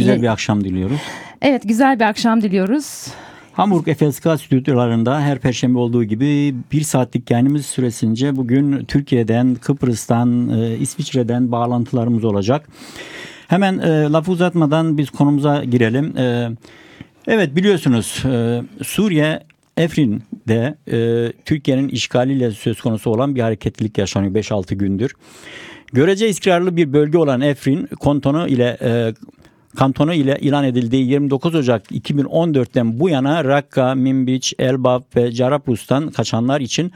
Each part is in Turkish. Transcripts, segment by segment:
Güzel bir akşam diliyoruz. Evet güzel bir akşam diliyoruz. Hamburg FSK stüdyolarında her perşembe olduğu gibi bir saatlik yayınımız süresince bugün Türkiye'den, Kıbrıs'tan, e, İsviçre'den bağlantılarımız olacak. Hemen e, lafı uzatmadan biz konumuza girelim. E, evet biliyorsunuz e, Suriye Efrin'de e, Türkiye'nin işgaliyle söz konusu olan bir hareketlilik yaşanıyor 5-6 gündür. Görece istikrarlı bir bölge olan Efrin kontonu ile e, kantonu ile ilan edildiği 29 Ocak 2014'ten bu yana Rakka, Minbiç, Elbap ve Cerablus'tan kaçanlar için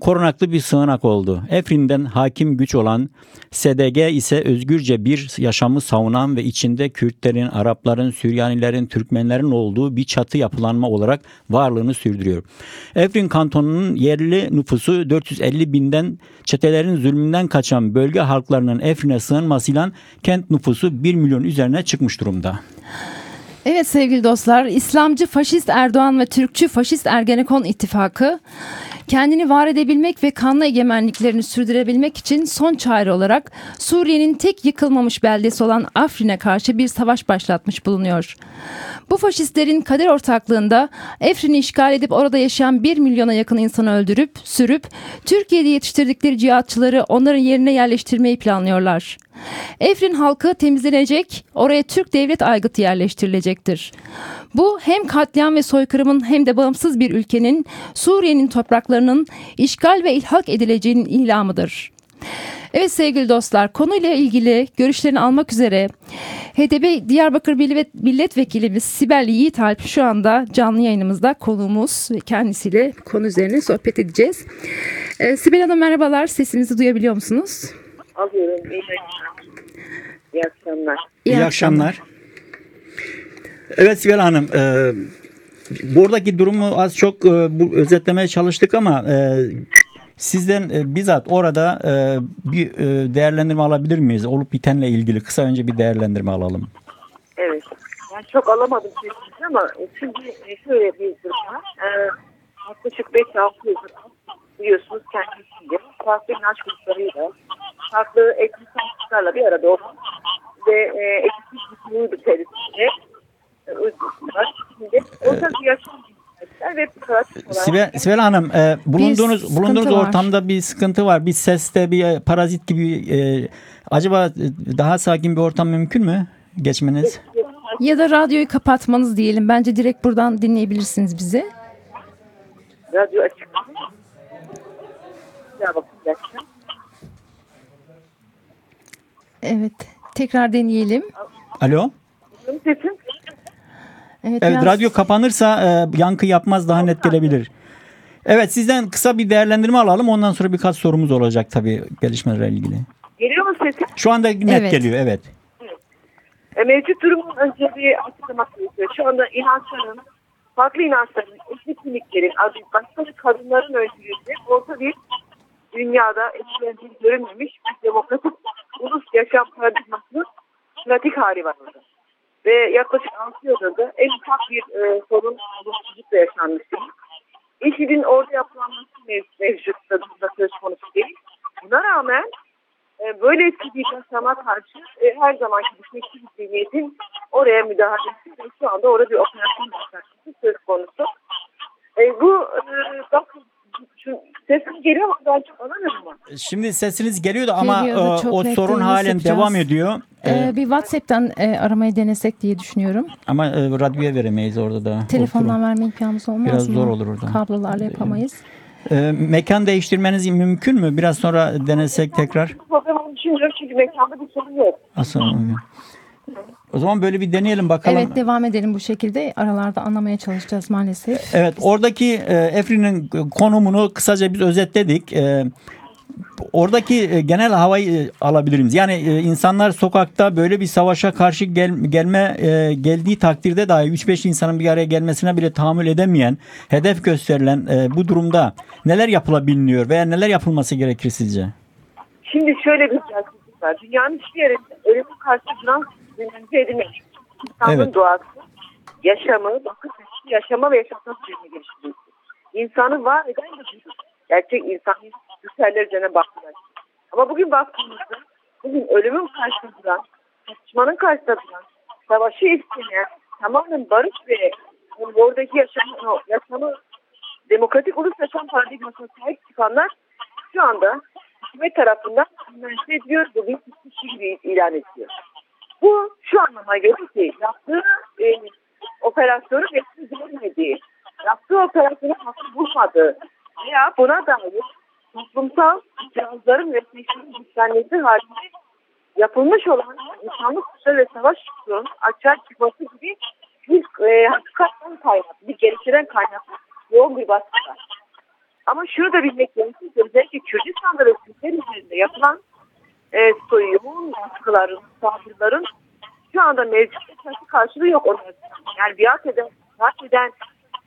korunaklı bir sığınak oldu. Efrin'den hakim güç olan SDG ise özgürce bir yaşamı savunan ve içinde Kürtlerin, Arapların, Süryanilerin, Türkmenlerin olduğu bir çatı yapılanma olarak varlığını sürdürüyor. Efrin kantonunun yerli nüfusu 450 binden çetelerin zulmünden kaçan bölge halklarının Efrin'e sığınmasıyla kent nüfusu 1 milyon üzerine çıkmış durumda. Evet sevgili dostlar, İslamcı faşist Erdoğan ve Türkçü faşist Ergenekon ittifakı kendini var edebilmek ve kanlı egemenliklerini sürdürebilmek için son çare olarak Suriye'nin tek yıkılmamış beldesi olan Afrin'e karşı bir savaş başlatmış bulunuyor. Bu faşistlerin kader ortaklığında Efrin'i işgal edip orada yaşayan 1 milyona yakın insanı öldürüp, sürüp Türkiye'de yetiştirdikleri cihatçıları onların yerine yerleştirmeyi planlıyorlar. Efrin halkı temizlenecek, oraya Türk devlet aygıtı yerleştirilecektir. Bu hem katliam ve soykırımın hem de bağımsız bir ülkenin Suriye'nin topraklarının işgal ve ilhak edileceğinin ilamıdır. Evet sevgili dostlar konuyla ilgili görüşlerini almak üzere HDP Diyarbakır Millet- Milletvekilimiz Sibel Yiğitalp şu anda canlı yayınımızda konuğumuz kendisiyle konu üzerine sohbet edeceğiz. Ee, Sibel Hanım merhabalar sesimizi duyabiliyor musunuz? Alıyorum. İyi akşamlar. İyi akşamlar. İyi, akşamlar. Evet Sibel Hanım, e, buradaki durumu az çok e, bu, özetlemeye çalıştık ama e, sizden e, bizzat orada e, bir e, değerlendirme alabilir miyiz? Olup bitenle ilgili kısa önce bir değerlendirme alalım. Evet. Ben çok alamadım sesinizi ama şimdi e, şöyle bir durum var. Ee, yaklaşık 5-6 yıldır biliyorsunuz kendisiyle farklı inanç gruplarıyla farklı etnik sanatçılarla bir arada olan ve e, etnik bütünlüğü içerisinde e, ortak bir yaşam dinamikler ve Sibel, Sibel Hanım, e, bulunduğunuz bulunduğunuz var. ortamda bir sıkıntı var. Bir seste, bir e, parazit gibi. e, acaba e, daha sakin bir ortam mümkün mü geçmeniz? Ya da radyoyu kapatmanız diyelim. Bence direkt buradan dinleyebilirsiniz bizi. radyo açık. Ya bakın gerçekten. Evet. Tekrar deneyelim. Alo? Sesim Evet, Evet biraz- radyo kapanırsa e, yankı yapmaz daha net gelebilir. Evet sizden kısa bir değerlendirme alalım ondan sonra birkaç sorumuz olacak tabii gelişmelerle ilgili. geliyor mu sesim? Şu anda net Evet. geliyor evet. E, mevcut durumun önce bir açıklamak gerekiyor. Şu anda inançların, farklı inançların, etnik kimliklerin, başka kadınların öncülüğünde orta bir dünyada etkilendiği görülmemiş bir demokratik ulus yaşam paradigmasının pratik hali var orada. Ve yaklaşık 6 yıldır da en ufak bir e, sorun olumsuzlukla yaşanmış değil. IŞİD'in orada yapılanması mev mevcut durumda söz konusu değil. Buna rağmen e, böyle bir yaşama karşı e, her zamanki düşmekçi bir zihniyetin oraya müdahalesi ve şu anda orada bir operasyon başlatması söz konusu. E, bu e, bak şu, sesim geliyor mu? Ben çok alamıyorum ama. Şimdi sesiniz geliyordu ama Geliyordu, e, çok o net sorun değil. halen devam ediyor. E, Ee, bir WhatsApp'tan e, aramayı denesek diye düşünüyorum. ama e, radyoya veremeyiz orada da. Telefondan verme imkanımız olmaz Biraz mı? zor olur orada. Kablolarla yapamayız. E, mekan değiştirmeniz mümkün mü? Biraz sonra denesek tekrar. Problem olduğunu düşünmüyorum çünkü mekanda bir sorun yok. Aslında. O zaman böyle bir deneyelim bakalım. Evet devam edelim bu şekilde. Aralarda anlamaya çalışacağız maalesef. Evet oradaki e, Efrin'in konumunu kısaca biz özetledik. E, oradaki e, genel havayı e, alabilir miyiz? Yani e, insanlar sokakta böyle bir savaşa karşı gel, gelme e, geldiği takdirde dahi 3-5 insanın bir araya gelmesine bile tahammül edemeyen, hedef gösterilen e, bu durumda neler yapılabiliyor veya neler yapılması gerekir sizce? Şimdi şöyle bir gerçeklik var. Dünyanın hiçbir yerinde ölümün karşı duran dinamize edilmemiş. İnsanın Evet. doğası, yaşamı, bakış yaşama ve yaşatma sürecini geliştiriyor. İnsanı var eden de budur. Gerçek insan ritüeller üzerine baktılar. Ama bugün baktığımızda bugün ölümün karşısında duran, çatışmanın karşısında duran, savaşı isteyen tamamen barış ve oradaki yaşamı, yaşamı demokratik ulus yaşam paradigmasına sahip çıkanlar şu anda hükümet tarafından finanse ediliyor. Bu bir kişi gibi ilan ediliyor. Bu şu anlama geliyor ki yaptığı e, operasyonu resmi yaptığı operasyonu haklı bulmadığı veya buna dair toplumsal cihazların ve seçimin güçlenmesi halinde yapılmış olan insanlık suçları ve savaş suçlarının açığa çıkması gibi bir e, hakikaten kaynaklı, bir geliştiren kaynaklı yoğun bir baskı var. Ama şunu da bilmek gerekir ki özellikle Kürdistan'da ve Türkler üzerinde yapılan e, yoğun baskıların, saldırıların şu anda mevcut bir karşılığı yok onlar. Yani biat eden, biat eden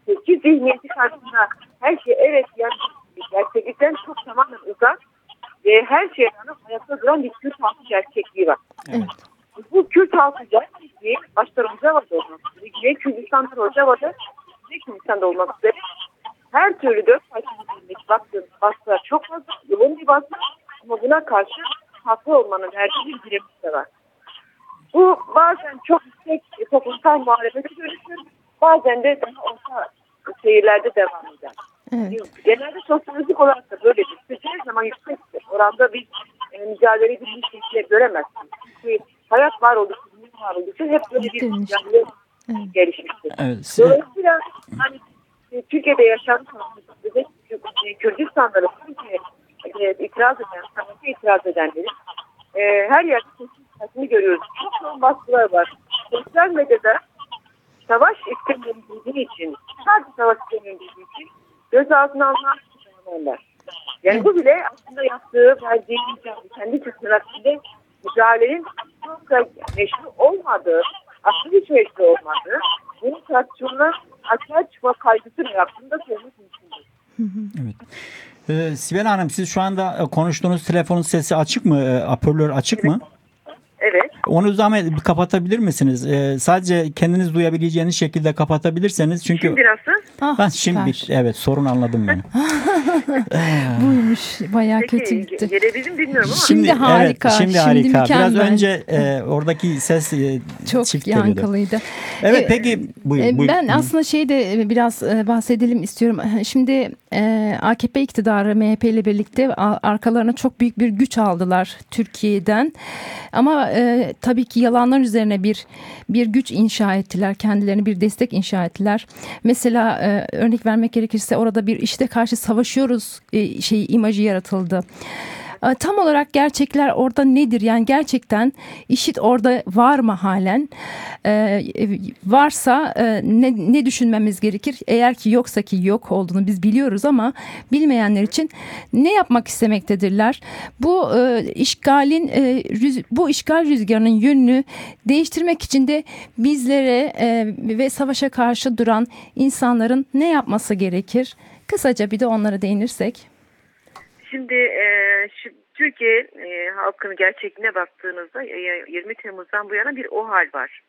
Türkçü zihniyeti karşısında her şey evet yani gerçeklikten çok tamamen uzak ve her şeyden hayatta duran bir Kürt halkı gerçekliği var. Evet. Bu Kürt halkı gerçekliği başta Rojava'da olmak üzere, Güney Kürdistan'da Rojava'da, Güney Kürdistan'da olmak üzere her türlü dört parçalı baktığımız baskılar çok fazla, yoğun bir baskı ama buna karşı haklı olmanın verdiği bir direniş de var. Bu bazen çok yüksek toplumsal muharebete dönüşür, bazen de daha orta şehirlerde devam eder. Evet. Genelde sosyolojik olarak da böyledir. Siz her zaman yüksek oranda bir e, mücadele edilmiş şekilde göremezsiniz. Çünkü hayat var oldukça, dünya var oldukça hep böyle bir mücadele Evet. gelişmiştir. Evet. size- Dolayısıyla hani e, Türkiye'de özellikle e, Kürdistan'da da Türkiye'ye e, itiraz eden, sanata itiraz edenleri e, her yerde sesini görüyoruz. Çok yoğun baskılar var. Sosyal medyada savaş istemlerini bildiği için, sadece savaş istemlerini bildiği için gözaltına alınan tutuklananlar. Yani bu bile aslında yaptığı, verdiği mücadele, kendi tırnaklarıyla mücadelenin çok da meşru olmadığı, aslında hiç meşru olmadığı, bunun tartışmalarına açığa çıkma kaygısını yaptığını da söylemek mümkündür. Evet. Ee, Sibel Hanım siz şu anda e, konuştuğunuz telefonun sesi açık mı? E, Apörlör açık mı? Evet. Onu zahmet kapatabilir misiniz? Ee, sadece kendiniz duyabileceğiniz şekilde kapatabilirseniz çünkü Şimdi nasıl? Ah, ben şimdi süper. evet sorun anladım ben. Buymuş. Bayağı Peki kötü gitti. gelebildim bilmiyorum ama. Şimdi harika, Evet, şimdi şimdi harika. Biraz mükemmel. önce e, oradaki ses e, Çok çift geliyordu. yankılıydı. Evet E, peki buyurun. E, buyurun. Ben aslında şeyde e, biraz e, bahsedelim istiyorum. Şimdi e, AKP iktidarı MHP ile birlikte arkalarına çok büyük bir güç aldılar Türkiye'den. Ama e, tabii ki yalanlar üzerine bir bir güç inşa ettiler. Kendilerine bir destek inşa ettiler. Mesela e, örnek vermek gerekirse orada bir işte karşı savaşıyoruz e, şeyi imajı yaratıldı. Tam olarak gerçekler orada nedir? Yani gerçekten işit orada var mı halen? Ee, varsa e, ne, ne düşünmemiz gerekir? Eğer ki yoksa ki yok olduğunu biz biliyoruz ama bilmeyenler için ne yapmak istemektedirler? Bu e, işgalin e, bu işgal rüzgarının yönünü değiştirmek için de bizlere ve savaşa karşı duran insanların ne yapması gerekir? Kısaca bir de onlara değinirsek. Şimdi e, şu, Türkiye e, halkının gerçekliğine baktığınızda e, 20 Temmuz'dan bu yana bir OHAL var.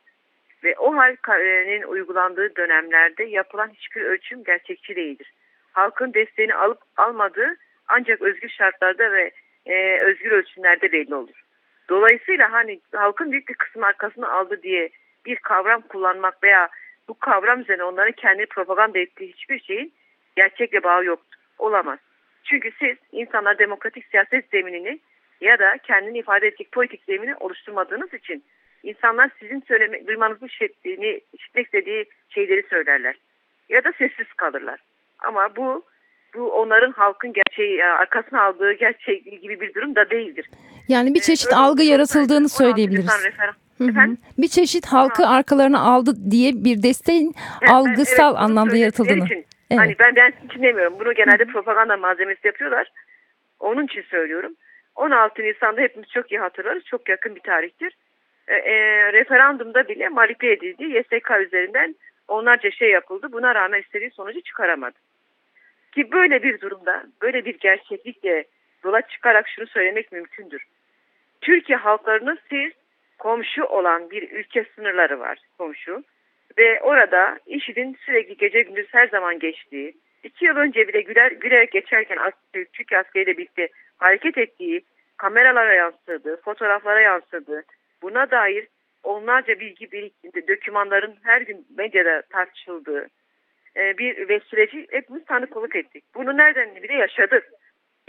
Ve OHAL'in uygulandığı dönemlerde yapılan hiçbir ölçüm gerçekçi değildir. Halkın desteğini alıp almadığı ancak özgür şartlarda ve e, özgür ölçümlerde belli olur. Dolayısıyla hani halkın büyük bir kısmı arkasını aldı diye bir kavram kullanmak veya bu kavram üzerine onların kendi propaganda ettiği hiçbir şeyin gerçekle bağı yoktur. Olamaz. Çünkü siz insanlar demokratik siyaset zeminini ya da kendini ifade edecek politik zemini oluşturmadığınız için insanlar sizin söyleme, duymanızı işittiğini, işitmek istediği şeyleri söylerler. Ya da sessiz kalırlar. Ama bu bu onların halkın gerçeği arkasına aldığı gerçeği gibi bir durum da değildir. Yani bir çeşit Öyle algı yaratıldığını 16 söyleyebiliriz. Hı? Bir çeşit halkı arkalarına aldı diye bir desteğin Evet, algısal evet, anlamda yaratıldığını. Için, Evet. Hani ben ben için demiyorum. Bunu genelde propaganda malzemesi yapıyorlar. Onun için söylüyorum. 16 Nisan'da hepimiz çok iyi hatırlarız. Çok yakın bir tarihtir. E, e, referandumda bile manipüle edildi. YSK üzerinden onlarca şey yapıldı. Buna rağmen istediği sonucu çıkaramadı. Ki böyle bir durumda, böyle bir gerçeklikle yola çıkarak şunu söylemek mümkündür. Türkiye halklarını siz komşu olan bir ülke sınırları var komşu ve orada IŞİD'in sürekli gece gündüz her zaman geçtiği, iki yıl önce bile güler, gülerek geçerken Türk askeriyle birlikte hareket ettiği, kameralara yansıdığı, fotoğraflara yansıdığı, buna dair onlarca bilgi birikti, dokümanların her gün medyada tartışıldığı e, bir ve süreci hepimiz tanıklık ettik. Bunu nereden bile yaşadık.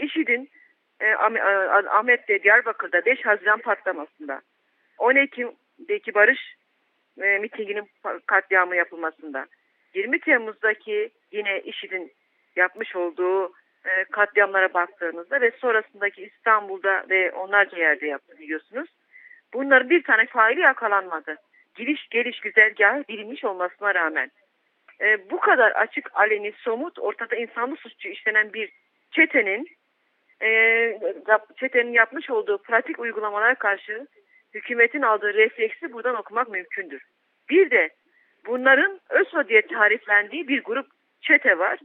IŞİD'in e, Ah- Ahmet'te Diyarbakır'da 5 Haziran patlamasında 10 Ekim'deki barış e, mitinginin katliamı yapılmasında 20 Temmuz'daki yine IŞİD'in yapmış olduğu e, katliamlara baktığınızda ve sonrasındaki İstanbul'da ve onlarca yerde yaptı biliyorsunuz. Bunların bir tane faili yakalanmadı. Giriş geliş güzergahı bilinmiş olmasına rağmen. E, bu kadar açık, aleni, somut, ortada insanlı suçu işlenen bir çetenin e, çetenin yapmış olduğu pratik uygulamalara karşı hükümetin aldığı refleksi buradan okumak mümkündür. Bir de bunların ÖSO diye tariflendiği bir grup çete var.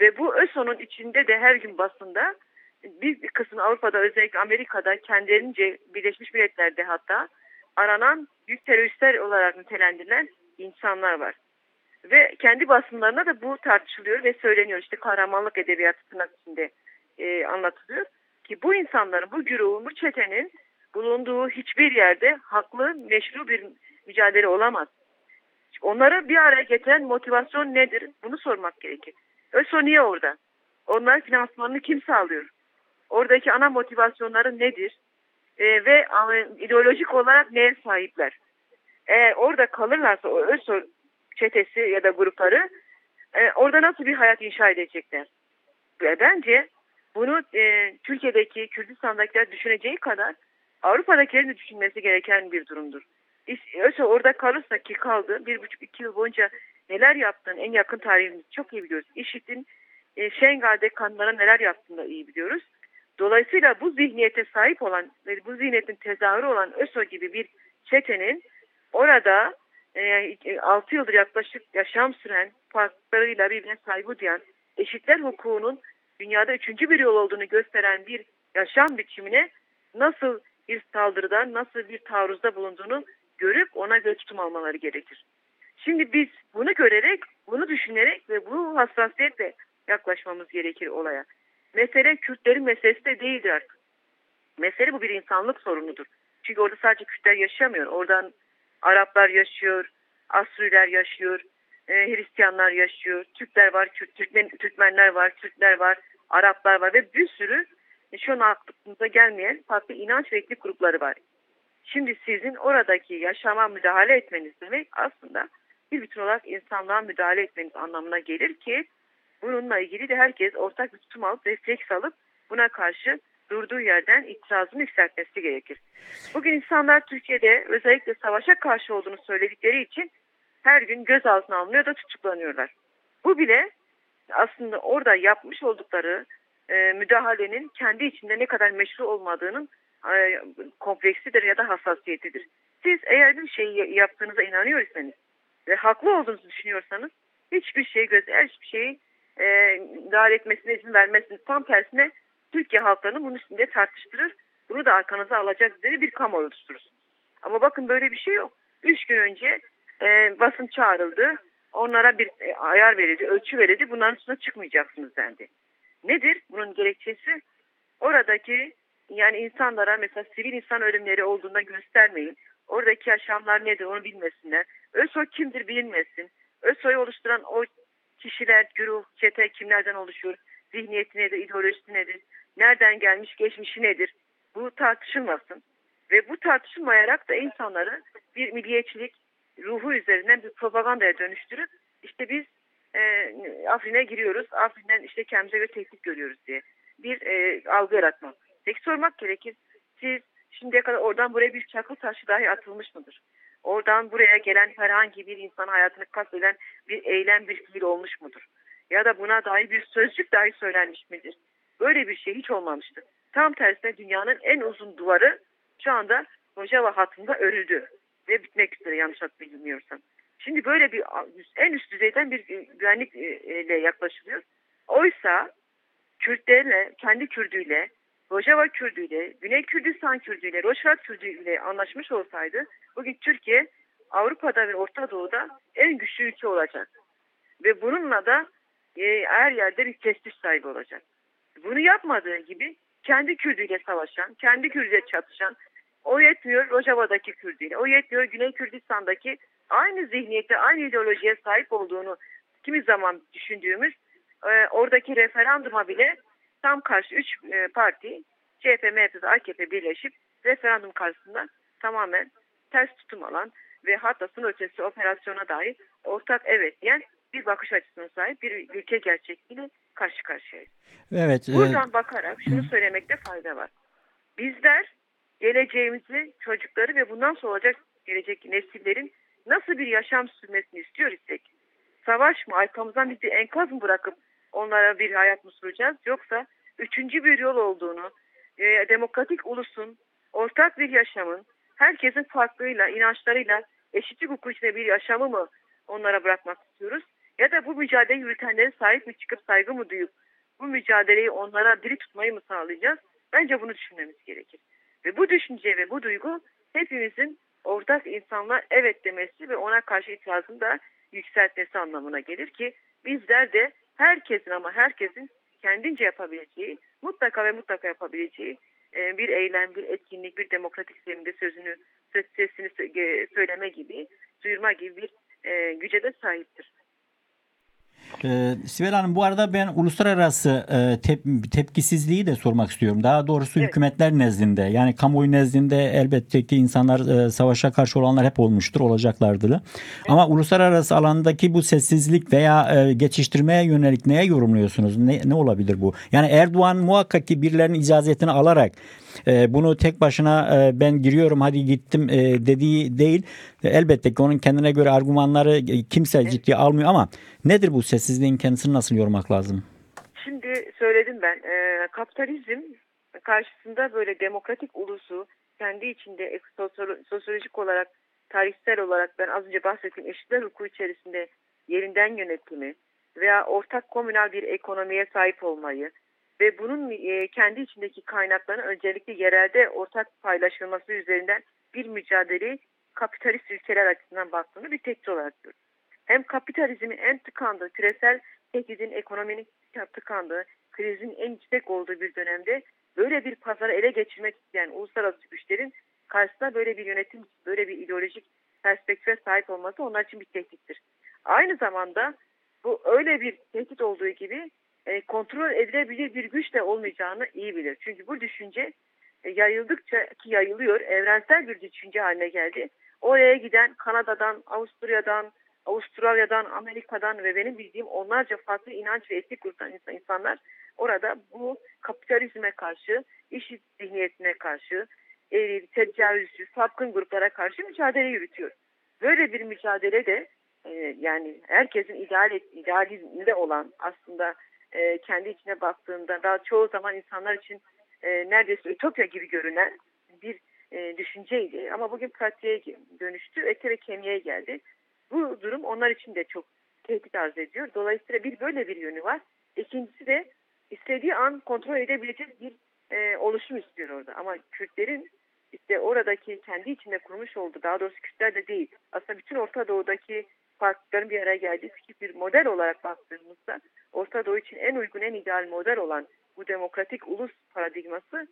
Ve bu ÖSO'nun içinde de her gün basında bir kısmı Avrupa'da özellikle Amerika'da kendilerince Birleşmiş Milletler'de hatta aranan büyük teröristler olarak nitelendirilen insanlar var. Ve kendi basınlarına da bu tartışılıyor ve söyleniyor. İşte kahramanlık edebiyatı tırnak içinde e, anlatılıyor. Ki bu insanların, bu güruhun, bu çetenin bulunduğu hiçbir yerde haklı, meşru bir mücadele olamaz. Onları bir araya getiren motivasyon nedir? Bunu sormak gerekir. ÖSO niye orada? Onlar finansmanını kim sağlıyor? Oradaki ana motivasyonları nedir? Ee, ve e, ideolojik olarak neye sahipler? Eğer orada kalırlarsa o ÖSO çetesi ya da grupları e, orada nasıl bir hayat inşa edecekler? Ve bence bunu e, Türkiye'deki Kürdistan'dakiler düşüneceği kadar Avrupa'dakilerin de düşünmesi gereken bir durumdur. ÖSO orada kalırsa ki kaldı bir buçuk iki yıl boyunca neler yaptığını en yakın tarihimizi çok iyi biliyoruz. IŞİD'in e, Şengal'de kanlara neler yaptığını da iyi biliyoruz. Dolayısıyla bu zihniyete sahip olan ve bu zihniyetin tezahürü olan ÖSO gibi bir çetenin orada e, 6 yıldır yaklaşık yaşam süren farklarıyla birbirine saygı duyan eşitler hukukunun dünyada üçüncü bir yol olduğunu gösteren bir yaşam biçimine nasıl bir saldırıda, nasıl bir taarruzda bulunduğunu görüp ona göre tutum almaları gerekir. Şimdi biz bunu görerek, bunu düşünerek ve bu hassasiyetle yaklaşmamız gerekir olaya. Mesele Kürtlerin meselesi de değildir artık. Mesele bu bir insanlık sorunudur. Çünkü orada sadece Kürtler yaşamıyor. Oradan Araplar yaşıyor, Asuriler yaşıyor, e, Hristiyanlar yaşıyor, Türkler var, Kürt, Türkmen, Türkmenler var, Türkler var, Araplar var ve bir sürü şu an aklımıza gelmeyen farklı inanç ve etnik grupları var. Şimdi sizin oradaki yaşama müdahale etmeniz demek aslında bir bütün olarak insanlığa müdahale etmeniz anlamına gelir ki bununla ilgili de herkes ortak bir tutum alıp refleks alıp buna karşı durduğu yerden itirazını yükseltmesi gerekir. Bugün insanlar Türkiye'de özellikle savaşa karşı olduğunu söyledikleri için her gün gözaltına alınıyor da tutuklanıyorlar. Bu bile aslında orada yapmış oldukları e, müdahalenin kendi içinde ne kadar meşru olmadığının e, kompleksidir ya da hassasiyetidir. Siz eğer bir şeyi yaptığınıza inanıyorsanız ve haklı olduğunuzu düşünüyorsanız hiçbir şey göz, hiçbir şeyi e, müdahale etmesine izin vermezsiniz. Tam tersine Türkiye halklarını bunun üstünde tartıştırır. Bunu da arkanıza alacak üzere bir kamuoyu oluşturursunuz. Ama bakın böyle bir şey yok. Üç gün önce e, basın çağrıldı. Onlara bir e, ayar verildi, ölçü verildi. Bunların üstüne çıkmayacaksınız dendi. Nedir bunun gerekçesi? Oradaki yani insanlara mesela sivil insan ölümleri olduğunda göstermeyin. Oradaki yaşamlar nedir onu bilmesinler. ÖSO kimdir bilinmesin. ÖSO'yu oluşturan o kişiler, güruh, çete kimlerden oluşuyor? Zihniyeti nedir, ideolojisi nedir? Nereden gelmiş, geçmişi nedir? Bu tartışılmasın. Ve bu tartışılmayarak da insanları bir milliyetçilik ruhu üzerinden bir propagandaya dönüştürüp işte biz e, Afrin'e giriyoruz, Afrin'den işte kendimize göre tehdit görüyoruz diye bir e, algı yaratmak. Peki sormak gerekir. Siz şimdiye kadar oradan buraya bir çakıl taşı dahi atılmış mıdır? Oradan buraya gelen herhangi bir insan hayatını kasteden bir eylem, bir fiil olmuş mudur? Ya da buna dair bir sözcük dahi söylenmiş midir? Böyle bir şey hiç olmamıştır. Tam tersine dünyanın en uzun duvarı şu anda Rojava hattında örüldü ve bitmek üzere yanlış bilmiyorsam. Şimdi böyle bir en üst düzeyden bir güvenlikle yaklaşılıyor. Oysa Kürtlerle, kendi Kürdüyle, Rojava Kürdüyle, Güney Kürdistan Kürdüyle, Rojava Kürdüyle anlaşmış olsaydı bugün Türkiye Avrupa'da ve Orta Doğu'da en güçlü ülke olacak. Ve bununla da e, her yerde bir prestij sahibi olacak. Bunu yapmadığı gibi kendi Kürdüyle savaşan, kendi Kürdüyle çatışan, O yetmiyor Rojava'daki Kürdiyle. O yetmiyor Güney Kürdistan'daki aynı zihniyete, aynı ideolojiye sahip olduğunu kimi zaman düşündüğümüz e, oradaki referanduma bile tam karşı 3 e, parti CHP, MHP ve AKP birleşip referandum karşısında tamamen ters tutum alan ve hatta sınır ötesi operasyona dair ortak evet diyen bir bakış açısına sahip bir ülke gerçekliğiyle karşı karşıyayız. Evet. Buradan e... bakarak şunu söylemekte fayda var. Bizler geleceğimizi, çocukları ve bundan sonra olacak gelecek nesillerin nasıl bir yaşam sürmesini istiyor isek, savaş mı, arkamızdan bizi enkaz mı bırakıp onlara bir hayat mı süreceğiz, yoksa üçüncü bir yol olduğunu, e, demokratik ulusun, ortak bir yaşamın, herkesin farklıyla, inançlarıyla eşitlik hukuku içinde bir yaşamı mı onlara bırakmak istiyoruz? Ya da bu mücadeleyi yürütenlerin sahip mi çıkıp saygı mı duyup bu mücadeleyi onlara diri tutmayı mı sağlayacağız? Bence bunu düşünmemiz gerekir. Ve bu düşünce ve bu duygu hepimizin ortak insanlar evet demesi ve ona karşı itirazını da yükseltmesi anlamına gelir ki bizler de herkesin ama herkesin kendince yapabileceği, mutlaka ve mutlaka yapabileceği e, bir eylem, bir etkinlik, bir demokratik zeminde sözünü, sesini söyleme gibi, duyurma gibi bir e, güce de sahiptir. Ee, Sibel Hanım bu arada ben uluslararası e, tep tepkisizliği de sormak istiyorum. Daha doğrusu evet. hükümetler nezdinde yani kamuoyu nezdinde elbette ki insanlar e, savaşa karşı olanlar hep olmuştur, olacaklardır. Evet. Ama uluslararası alandaki bu sessizlik veya e, geçiştirmeye yönelik neye yorumluyorsunuz? Ne, ne olabilir bu? Yani Erdoğan muhakkak ki birilerinin icazetini alarak e, bunu tek başına e, ben giriyorum hadi gittim e, dediği değil. Elbette ki onun kendine göre argümanları e, kimse ciddiye almıyor ama nedir bu sessizliğin kendisini nasıl yormak lazım? Şimdi söyledim ben e, kapitalizm karşısında böyle demokratik ulusu kendi içinde sosyolojik olarak tarihsel olarak ben az önce bahsettiğim eşitler hukuku içerisinde yerinden yönetimi veya ortak komünal bir ekonomiye sahip olmayı ve bunun e, kendi içindeki kaynakların öncelikle yerelde ortak paylaşılması üzerinden bir mücadeleyi kapitalist ülkeler açısından baktığında bir tehdit olarak görüyoruz. Hem kapitalizmin en tıkandığı, küresel tehdidin ekonominin tıkandığı, krizin en yüksek olduğu bir dönemde böyle bir pazarı ele geçirmek isteyen uluslararası güçlerin karşısında böyle bir yönetim, böyle bir ideolojik perspektife sahip olması onlar için bir tehdittir. Aynı zamanda bu öyle bir tehdit olduğu gibi e, kontrol edilebilir bir güç de olmayacağını iyi bilir. Çünkü bu düşünce e, yayıldıkça ki yayılıyor evrensel bir düşünce haline geldi. Oraya giden Kanada'dan, Avusturya'dan, Avustralya'dan, Amerika'dan ve benim bildiğim onlarca farklı inanç ve etik gruptan insanlar orada bu kapitalizme karşı, iş zihniyetine karşı, eril, tecavüzcü, sapkın gruplara karşı mücadele yürütüyor. Böyle bir mücadele de e, yani herkesin ideal, idealizminde olan aslında e, kendi içine baktığında daha çoğu zaman insanlar için e, neredeyse ütopya gibi görünen bir e, düşünceydi. Ama bugün pratiğe dönüştü, ete ve kemiğe geldi. Bu durum onlar için de çok tehdit arz ediyor. Dolayısıyla bir böyle bir yönü var. İkincisi de istediği an kontrol edebilecek bir e, oluşum istiyor orada. Ama Kürtlerin işte oradaki kendi içinde kurmuş olduğu, daha doğrusu Kürtler de değil, aslında bütün Orta Doğu'daki farklılıkların bir araya geldiği bir model olarak baktığımızda Orta Doğu için en uygun, en ideal model olan bu demokratik ulus paradigması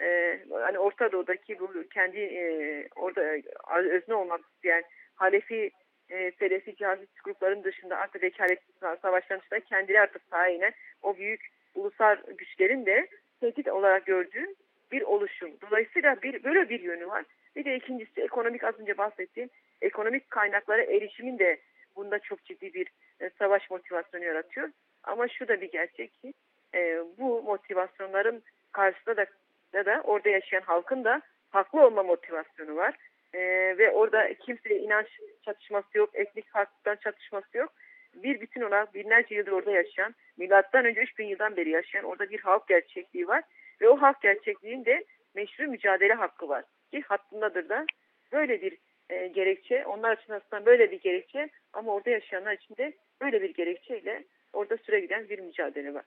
e, hani Orta Doğu'daki bu kendi e, orada özne olmak isteyen Halefi e, Selefi cihazist grupların dışında artık vekalet savaşların dışında kendileri artık sahine o büyük ulusal güçlerin de tehdit olarak gördüğü bir oluşum. Dolayısıyla bir, böyle bir yönü var. Bir de ikincisi ekonomik az önce bahsettiğim ekonomik kaynaklara erişimin de bunda çok ciddi bir e, savaş motivasyonu yaratıyor. Ama şu da bir gerçek ki e, bu motivasyonların karşısında da, da da orada yaşayan halkın da haklı olma motivasyonu var. E, ve orada kimseye inanç çatışması yok, etnik farklılıktan çatışması yok. Bir bütün olarak binlerce yıldır orada yaşayan, milattan önce 3000 yıldan beri yaşayan orada bir halk gerçekliği var. Ve o halk gerçekliğinde meşru mücadele hakkı var. Ki hattındadır da böyle bir e, gerekçe, onlar açısından böyle bir gerekçe ama orada yaşayanlar için de böyle bir gerekçeyle orada süre giden bir mücadele var.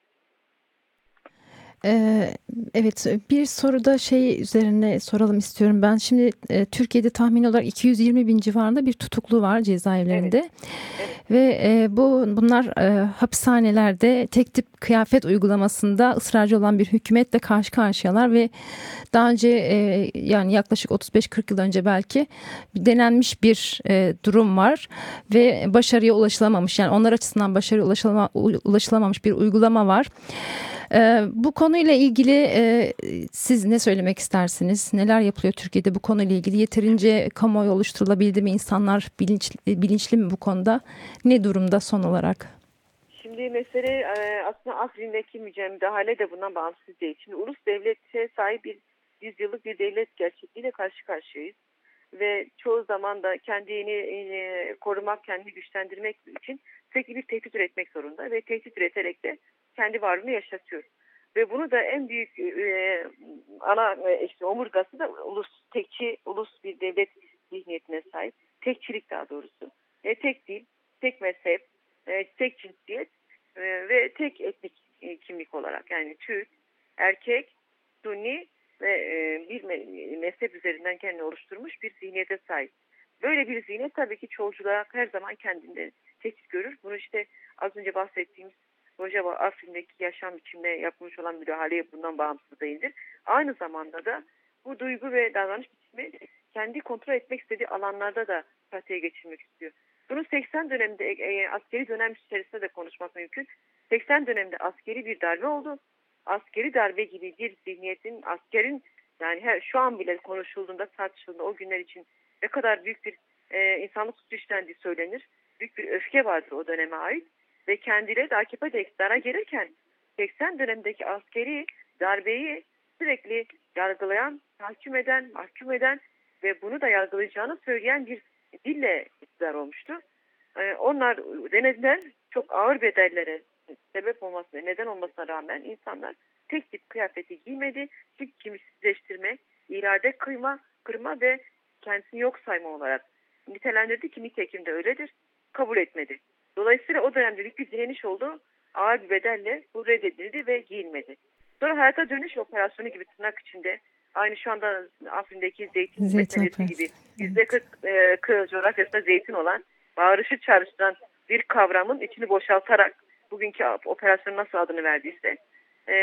Ee, evet bir soruda şey üzerine soralım istiyorum ben. Şimdi e, Türkiye'de tahmin olarak 220 bin civarında bir tutuklu var cezaevlerinde. Evet. Ve e, bu bunlar e, hapishanelerde tek tip kıyafet uygulamasında ısrarcı olan bir hükümetle karşı karşıyalar ve daha önce e, yani yaklaşık 35-40 yıl önce belki denenmiş bir e, durum var ve başarıya ulaşılamamış yani onlar açısından başarıya ulaşılama, ulaşılamamış bir uygulama var. Ee, bu konuyla ilgili e, siz ne söylemek istersiniz? Neler yapılıyor Türkiye'de bu konuyla ilgili? Yeterince kamuoyu oluşturulabildi mi? İnsanlar bilinçli, bilinçli mi bu konuda? Ne durumda son olarak? Şimdi mesele e, aslında Afrin'deki mücadele de bundan bağımsız değil. Şimdi ulus devlete sahip bir yüzyıllık bir devlet gerçekliğiyle karşı karşıyayız. Ve çoğu zaman da kendini e, korumak, kendini güçlendirmek için sürekli bir tehdit üretmek zorunda. Ve tehdit üreterek de kendi varlığını yaşatıyor. Ve bunu da en büyük e, ana e, işte omurgası da ulus tekçi, ulus bir devlet zihniyetine sahip. Tekçilik daha doğrusu. E, tek dil, tek mezhep, e, tek cinsiyet e, ve tek etnik e, kimlik olarak. Yani Türk, erkek, Sunni ve e, bir me mezhep üzerinden kendini oluşturmuş bir zihniyete sahip. Böyle bir zihniyet tabii ki çoğulculuğa her zaman kendinde tehdit görür. Bunu işte az önce bahsettiğimiz Rojava Afrin'deki yaşam biçimine yapılmış olan müdahale bundan bağımsız değildir. Aynı zamanda da bu duygu ve davranış biçimi kendi kontrol etmek istediği alanlarda da pratiğe geçirmek istiyor. Bunu 80 dönemde e, askeri dönem içerisinde de konuşmak mümkün. 80 dönemde askeri bir darbe oldu. Askeri darbe gibi bir zihniyetin askerin yani her, şu an bile konuşulduğunda tartışıldığında o günler için ne kadar büyük bir e, insanlık suçu işlendiği söylenir. Büyük bir öfke vardır o döneme ait ve kendileri de AKP'de iktidara gelirken 80 dönemdeki askeri darbeyi sürekli yargılayan, tahkim eden, mahkum eden ve bunu da yargılayacağını söyleyen bir dille iktidar olmuştu. Ee, onlar denediler çok ağır bedellere sebep olmasına, neden olmasına rağmen insanlar tek tip kıyafeti giymedi. Çünkü kimsizleştirme, irade kıyma, kırma ve kendisini yok sayma olarak nitelendirdi ki nitekim de öyledir. Kabul etmedi. Dolayısıyla o dönemde büyük bir direniş oldu. Ağır bir bedelle bu reddedildi ve giyilmedi. Sonra hayata dönüş operasyonu gibi tırnak içinde aynı şu anda Afrin'deki zeytin, zeytin meselesi gibi yüzde kırk e, coğrafyasında zeytin olan bağırışı çağrıştıran bir kavramın içini boşaltarak bugünkü operasyon nasıl adını verdiyse e,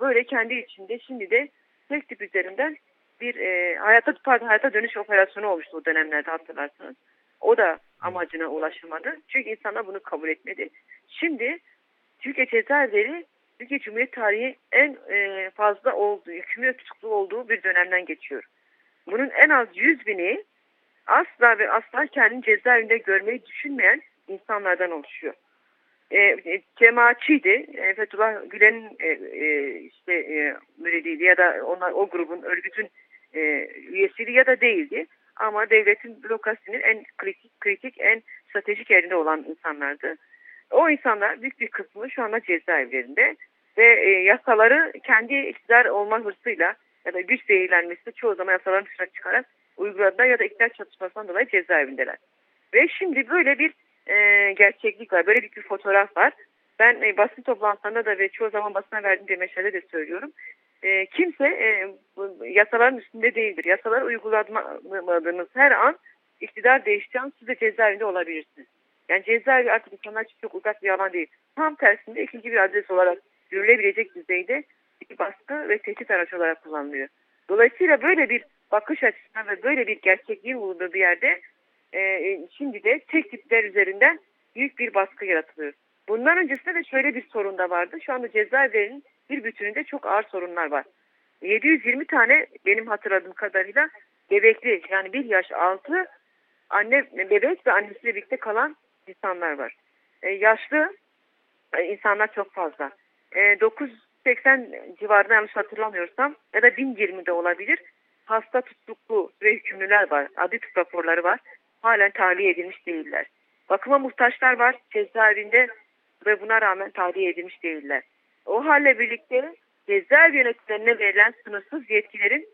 böyle kendi içinde şimdi de tek tip üzerinden bir e, hayata pardon hayata dönüş operasyonu olmuştu o dönemlerde hatırlarsanız. O da amacına ulaşamadı. Çünkü insanlar bunu kabul etmedi. Şimdi Türkiye cezaevleri Türkiye Cumhuriyet tarihi en e, fazla olduğu, hükümlü tutuklu olduğu bir dönemden geçiyor. Bunun en az 100 bini asla ve asla kendini cezaevinde görmeyi düşünmeyen insanlardan oluşuyor. E, e, cemaatçiydi. E, Fethullah Gülen'in e, e, işte e, müridiydi ya da onlar o grubun örgütün e, üyesiydi ya da değildi. Ama devletin bürokrasinin en kritik, kritik, en stratejik yerinde olan insanlardı. O insanlar büyük bir kısmı şu anda cezaevlerinde ve e, yasaları kendi iktidar olma hırsıyla ya da güç zehirlenmesi çoğu zaman yasaların dışına çıkarak uyguladılar ya da iktidar çatışmasından dolayı cezaevindeler. Ve şimdi böyle bir e, gerçeklik var, böyle bir, bir fotoğraf var. Ben e, basın toplantılarında da ve çoğu zaman basına verdiğim meşale de söylüyorum e, kimse e, yasaların üstünde değildir. Yasalar uygulamadığınız her an iktidar değiştiği an siz de cezaevinde olabilirsiniz. Yani cezaevi artık insanlar için çok uzak bir alan değil. Tam tersinde ikinci bir adres olarak görülebilecek düzeyde bir baskı ve tehdit aracı olarak kullanılıyor. Dolayısıyla böyle bir bakış açısından ve böyle bir gerçekliğin bulunduğu bir yerde e, e, şimdi de tek tipler üzerinden büyük bir baskı yaratılıyor. Bundan öncesinde de şöyle bir sorun da vardı. Şu anda cezaevlerinin bir bütününde çok ağır sorunlar var. 720 tane benim hatırladığım kadarıyla bebekli yani bir yaş altı anne bebek ve annesiyle birlikte kalan insanlar var. E, yaşlı e, insanlar çok fazla. E, 980 civarında yanlış hatırlamıyorsam ya da 1020'de olabilir. Hasta tutuklu ve hükümlüler var. Adli tıp raporları var. Halen tahliye edilmiş değiller. Bakıma muhtaçlar var cezaevinde ve buna rağmen tahliye edilmiş değiller. O halle birlikte cezaevi yöneticilerine verilen sınırsız yetkilerin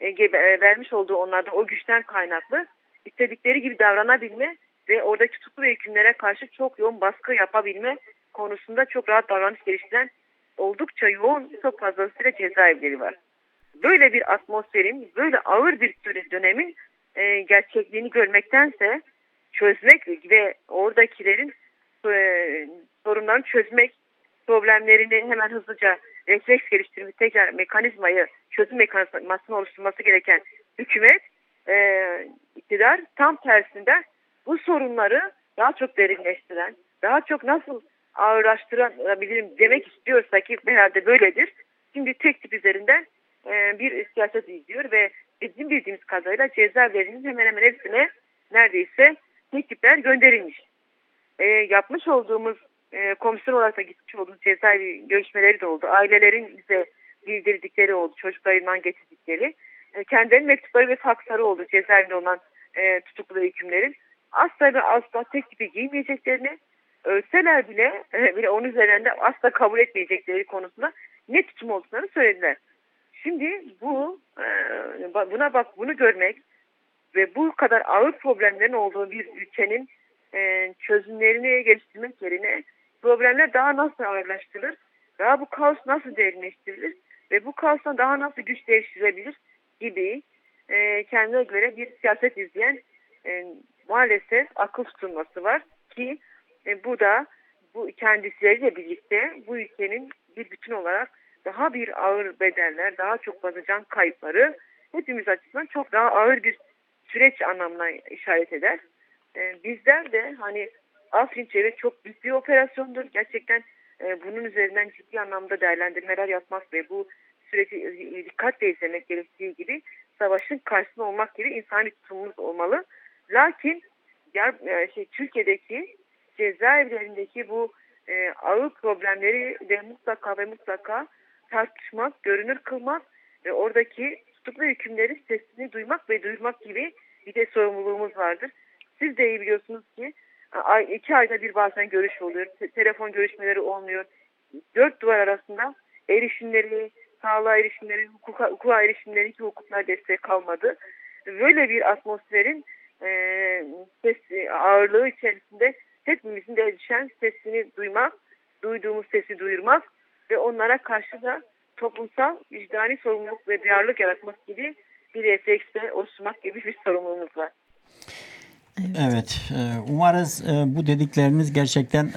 e, e, vermiş olduğu onlarda o güçten kaynaklı istedikleri gibi davranabilme ve oradaki tutuklu ve hükümlere karşı çok yoğun baskı yapabilme konusunda çok rahat davranış geliştiren oldukça yoğun çok fazlasıyla cezaevleri var. Böyle bir atmosferin, böyle ağır bir süre dönemin e, gerçekliğini görmektense çözmek ve oradakilerin e, sorunlarını çözmek, problemlerini hemen hızlıca refleks geliştirmek, tekrar mekanizmayı, çözüm mekanizmasını oluşturması gereken hükümet, e, iktidar tam tersinde bu sorunları daha çok derinleştiren, daha çok nasıl ağırlaştırabilirim demek istiyorsa ki herhalde böyledir. Şimdi tek tip üzerinden e, bir siyaset izliyor ve bizim bildiğimiz kadarıyla cezaevlerinin hemen hemen hepsine neredeyse tek tipler gönderilmiş. E, yapmış olduğumuz e, komisyon olarak da gitmiş olduğumuz cezaevi görüşmeleri de oldu. Ailelerin bize bildirdikleri oldu. Çocuklarından getirdikleri. E, kendilerinin mektupları ve faksları oldu cezaevinde olan e, tutuklu hükümlerin. Asla ve asla tek tipi giymeyeceklerini ölseler bile, e, bile onun üzerinde asla kabul etmeyecekleri konusunda ne tutum olduklarını söylediler. Şimdi bu e, buna bak bunu görmek ve bu kadar ağır problemlerin olduğu bir ülkenin e, çözümlerini geliştirmek yerine problemler daha nasıl ağırlaştırılır, daha bu kaos nasıl derinleştirilir? Ve bu kaostan daha nasıl güç değiştirebilir gibi e, kendine göre bir siyaset izleyen e, maalesef akıl tutulması var ki e, bu da bu kendisileriyle birlikte bu ülkenin bir bütün olarak daha bir ağır bedeller, daha çok bazacan kayıpları hepimiz açısından çok daha ağır bir süreç anlamına işaret eder. E, bizler de hani Afrin Çevre çok büyük bir operasyondur. Gerçekten e, bunun üzerinden ciddi anlamda değerlendirmeler yapmak ve bu süreci dikkatle izlemek gerektiği gibi savaşın karşısında olmak gibi insani tutumumuz olmalı. Lakin ya, e, şey, Türkiye'deki cezaevlerindeki bu e, ağır problemleri de mutlaka ve mutlaka tartışmak, görünür kılmak ve oradaki tutuklu hükümleri sesini duymak ve duyurmak gibi bir de sorumluluğumuz vardır. Siz de iyi biliyorsunuz ki ay, iki ayda bir bazen görüş oluyor. Te telefon görüşmeleri olmuyor. Dört duvar arasında erişimleri, sağlığa erişimleri, hukuka, hukuka erişimleri ki hukuklar destek kalmadı. Böyle bir atmosferin e, ses, ağırlığı içerisinde hepimizin de düşen sesini duymak, duyduğumuz sesi duyurmak ve onlara karşı da toplumsal vicdani sorumluluk ve duyarlılık yaratmak gibi bir refleksle oluşturmak gibi bir sorumluluğumuz var. Evet, e, umarız e, bu dedikleriniz gerçekten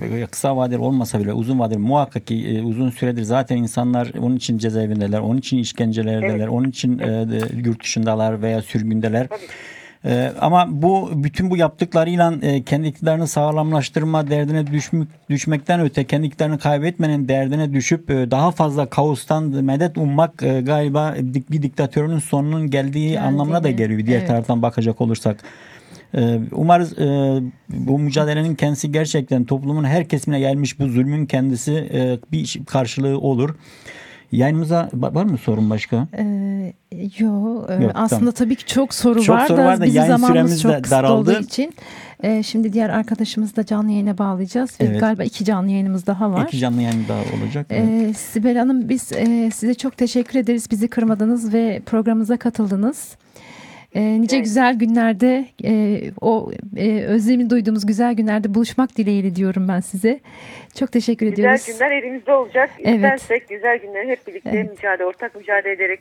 e, kısa vadeli olmasa bile uzun vadeli muhakkak ki uzun süredir zaten insanlar onun için cezaevindeler, onun için işkencelerdeler, evet. onun için yurt dışındalar veya sürgündeler. Tabii. Ee, ama bu bütün bu yaptıklarıyla e, kendi iktidarını sağlamlaştırma derdine düşmek, düşmekten öte kendi iktidarını kaybetmenin derdine düşüp e, daha fazla kaostan medet ummak e, galiba bir diktatörünün sonunun geldiği Geldiğini, anlamına da geliyor diğer evet. taraftan bakacak olursak. Ee, umarız e, bu mücadelenin kendisi gerçekten toplumun her kesimine gelmiş bu zulmün kendisi e, bir karşılığı olur. Yayınımıza var mı sorun başka? Ee, yo, e, yok, aslında tamam. tabii ki çok soru çok var soru da, var da bizim zamanımız çok kısıtlı daraldı. olduğu için. E, şimdi diğer arkadaşımızı da canlı yayına bağlayacağız. Evet. Ve galiba iki canlı yayınımız daha var. İki canlı yayın daha olacak. E, evet. Sibel Hanım biz e, size çok teşekkür ederiz. Bizi kırmadınız ve programımıza katıldınız. E, nice evet. güzel günlerde e, o e, özlemi duyduğumuz güzel günlerde buluşmak dileğiyle diyorum ben size. Çok teşekkür güzel ediyoruz. Güzel günler elimizde olacak. Evet. İstersek güzel günleri hep birlikte evet. mücadele, ortak mücadele ederek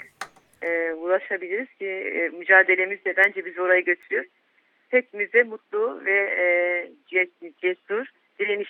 e, ulaşabiliriz ki e, mücadelemiz de bence bizi oraya götürüyor. Hepimize mutlu ve e, cesur direniş